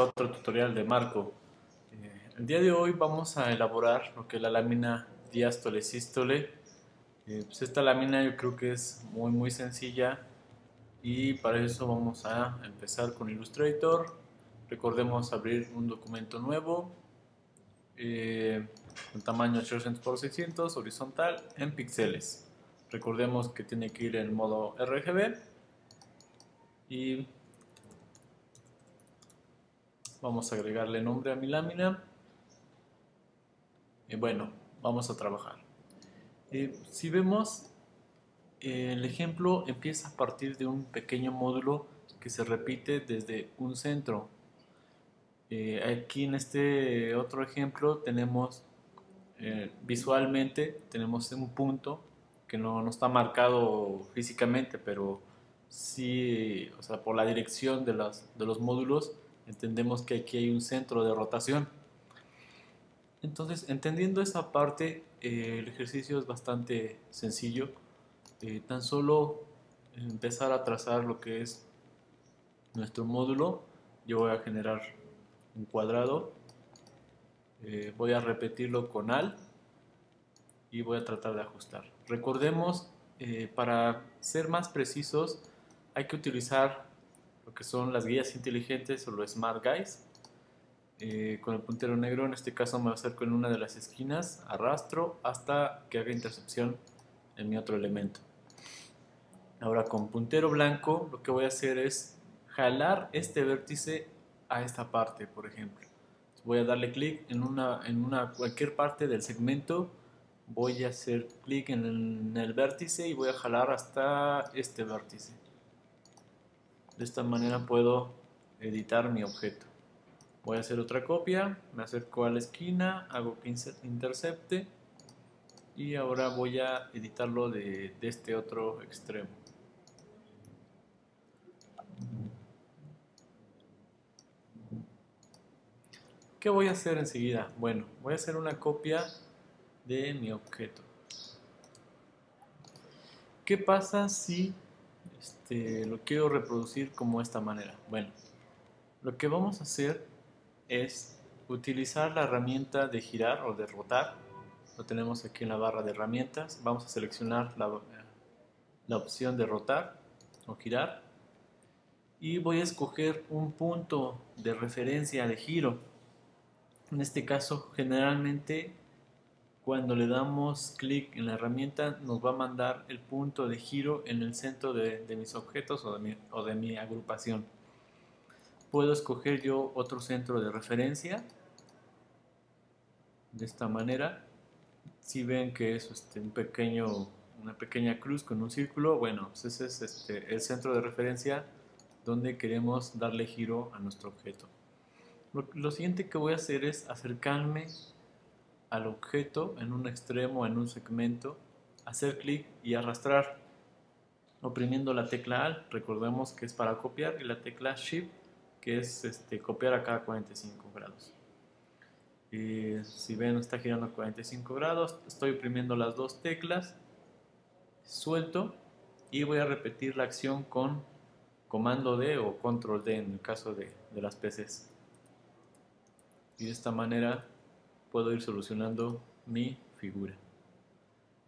otro tutorial de Marco. Eh, el día de hoy vamos a elaborar lo que es la lámina diástole-sístole. Eh, pues esta lámina yo creo que es muy muy sencilla y para eso vamos a empezar con Illustrator. Recordemos abrir un documento nuevo eh, con tamaño 800 x 600 horizontal en píxeles. Recordemos que tiene que ir en modo RGB y Vamos a agregarle nombre a mi lámina. Y bueno, vamos a trabajar. Eh, si vemos, eh, el ejemplo empieza a partir de un pequeño módulo que se repite desde un centro. Eh, aquí en este otro ejemplo tenemos visualmente tenemos un punto que no, no, está marcado físicamente, pero sí, o sea, por la dirección de, de los módulos entendemos que aquí hay un centro de rotación. Entonces, entendiendo esa parte, eh, el ejercicio es bastante sencillo. Eh, tan solo empezar a trazar lo que es nuestro módulo. Yo voy a generar un cuadrado. Eh, voy a repetirlo con al y voy a tratar de ajustar. Recordemos, para ser más precisos, hay que utilizar lo que son las guías inteligentes o los Smart Guys. Eh, con el puntero negro, en este caso me acerco en una de las esquinas, arrastro hasta que haga intercepción en mi otro elemento. Ahora con puntero blanco lo que voy a hacer es jalar este vértice a esta parte, por ejemplo. Voy a darle clic en una, en una cualquier parte del segmento, voy a hacer clic en el vértice y voy a jalar hasta este vértice. De esta manera puedo editar mi objeto. Voy a hacer otra copia, me acerco a la esquina, hago que intercepte y ahora voy a editarlo de, de este otro extremo. ¿Qué voy a hacer enseguida? Bueno, voy a hacer una copia de mi objeto. ¿Qué pasa si este, lo quiero reproducir como esta manera. Bueno, lo que vamos a hacer es utilizar la herramienta de girar o de rotar. Lo tenemos aquí en la barra de herramientas. Vamos a seleccionar la, la opción de rotar o girar. Y voy a escoger un punto de referencia de giro. En este caso, generalmente cuando le damos clic en la herramienta nos va a mandar el punto de giro en el centro de, mis objetos o de, mi, o de, mi, agrupación. Puedo escoger yo otro centro de referencia de esta manera. Si ven que es este, un pequeño, una pequeña cruz con un círculo, bueno, pues ese es este, el centro de referencia donde queremos darle giro a nuestro objeto. Lo, lo siguiente que voy a hacer es acercarme al objeto en un extremo, en un segmento, hacer clic y arrastrar oprimiendo la tecla Alt, recordemos que es para copiar, y la tecla Shift, que es este, copiar a cada 45 grados. Y si ven, está girando a 45 grados, estoy oprimiendo las dos teclas, suelto y voy a repetir la acción con comando D o control D en el caso de, de las PCs. Y de esta manera puedo ir solucionando mi figura.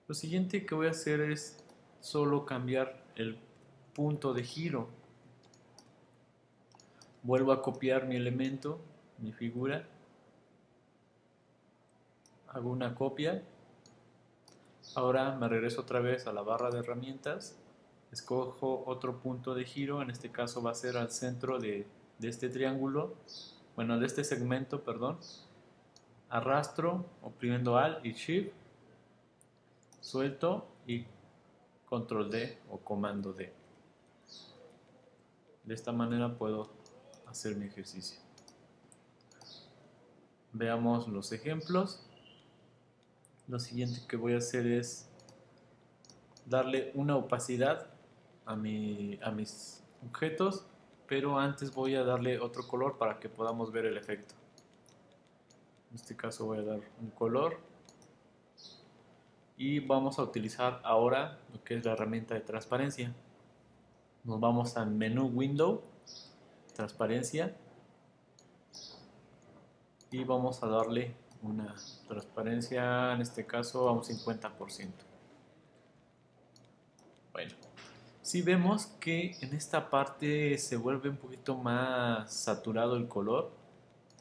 Lo siguiente que voy a hacer es solo cambiar el punto de giro. Vuelvo a copiar mi elemento, mi figura. Hago una copia. Ahora me regreso otra vez a la barra de herramientas. Escojo otro punto de giro, en este caso va a ser al centro de, de este triángulo, bueno, de este segmento, perdón arrastro oprimiendo Alt y Shift, suelto y Control D o Comando D. De esta manera puedo hacer mi ejercicio. Veamos los ejemplos. Lo siguiente que voy a hacer es darle una opacidad a, mi, a mis objetos, pero antes voy a darle otro color para que podamos ver el efecto. En este caso voy a dar un color. Y vamos a utilizar ahora lo que es la herramienta de transparencia. Nos vamos al menú Window, transparencia. y vamos a darle una transparencia, en este caso a un 50%. Bueno, si vemos que en esta parte se vuelve un poquito más saturado el color,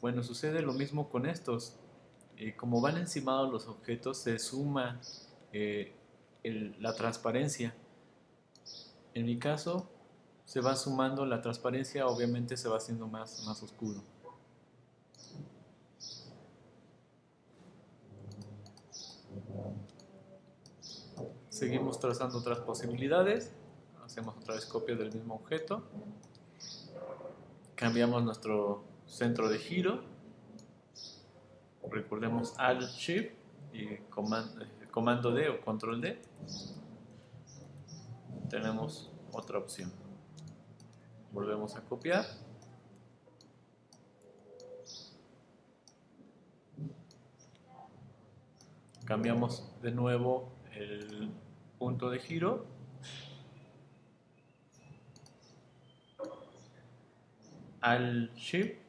bueno, sucede lo mismo con estos. Eh, como van encimados los objetos, se suma eh, la transparencia. En mi caso, se va sumando la transparencia, obviamente se va haciendo más, más oscuro. Seguimos trazando otras posibilidades. Hacemos otra vez copia del mismo objeto. Cambiamos nuestro centro de giro. Recordemos Alt Shift y comando, comando D o Control D. Tenemos otra opción. Volvemos a copiar. Cambiamos de nuevo el punto de giro. Al Shift,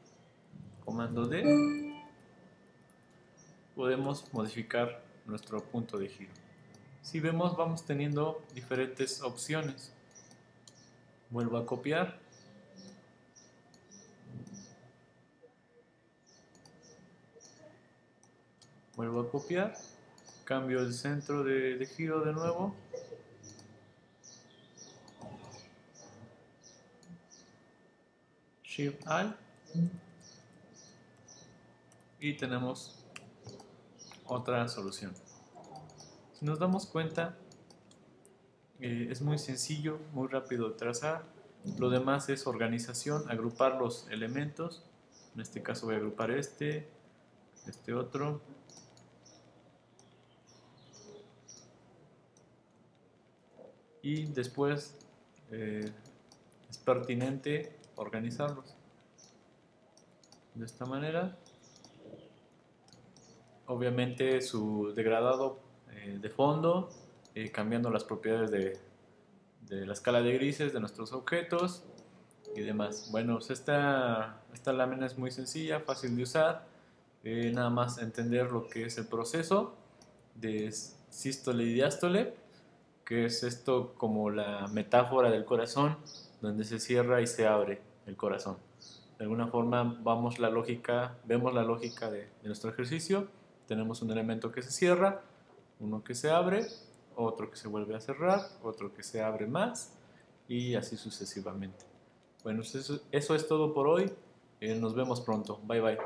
comando D, podemos modificar nuestro punto de giro. Si vemos, vamos teniendo diferentes opciones. Vuelvo a copiar. Vuelvo a copiar. Cambio el centro de, de giro de nuevo. Shift Alt. Y tenemos otra solución. Si nos damos cuenta, eh, es muy sencillo, muy rápido trazar. Lo demás es organización, agrupar los elementos. En este caso voy a agrupar este, este otro. Y después eh, es pertinente organizarlos. De esta manera. Obviamente su degradado eh, de fondo eh, cambiando las propiedades de, la escala de grises de nuestros objetos y demás. Bueno, pues esta, esta lámina es muy sencilla, fácil de usar, eh, nada más entender lo que es el proceso de sístole y diástole, que es esto como la metáfora del corazón, donde se cierra y se abre el corazón. De alguna forma vamos la lógica, vemos la lógica de nuestro ejercicio, tenemos un elemento que se cierra, uno que se abre otro que se vuelve a cerrar, otro que se abre más y así sucesivamente. Bueno, eso, es todo por hoy. Eh, nos vemos pronto. Bye bye.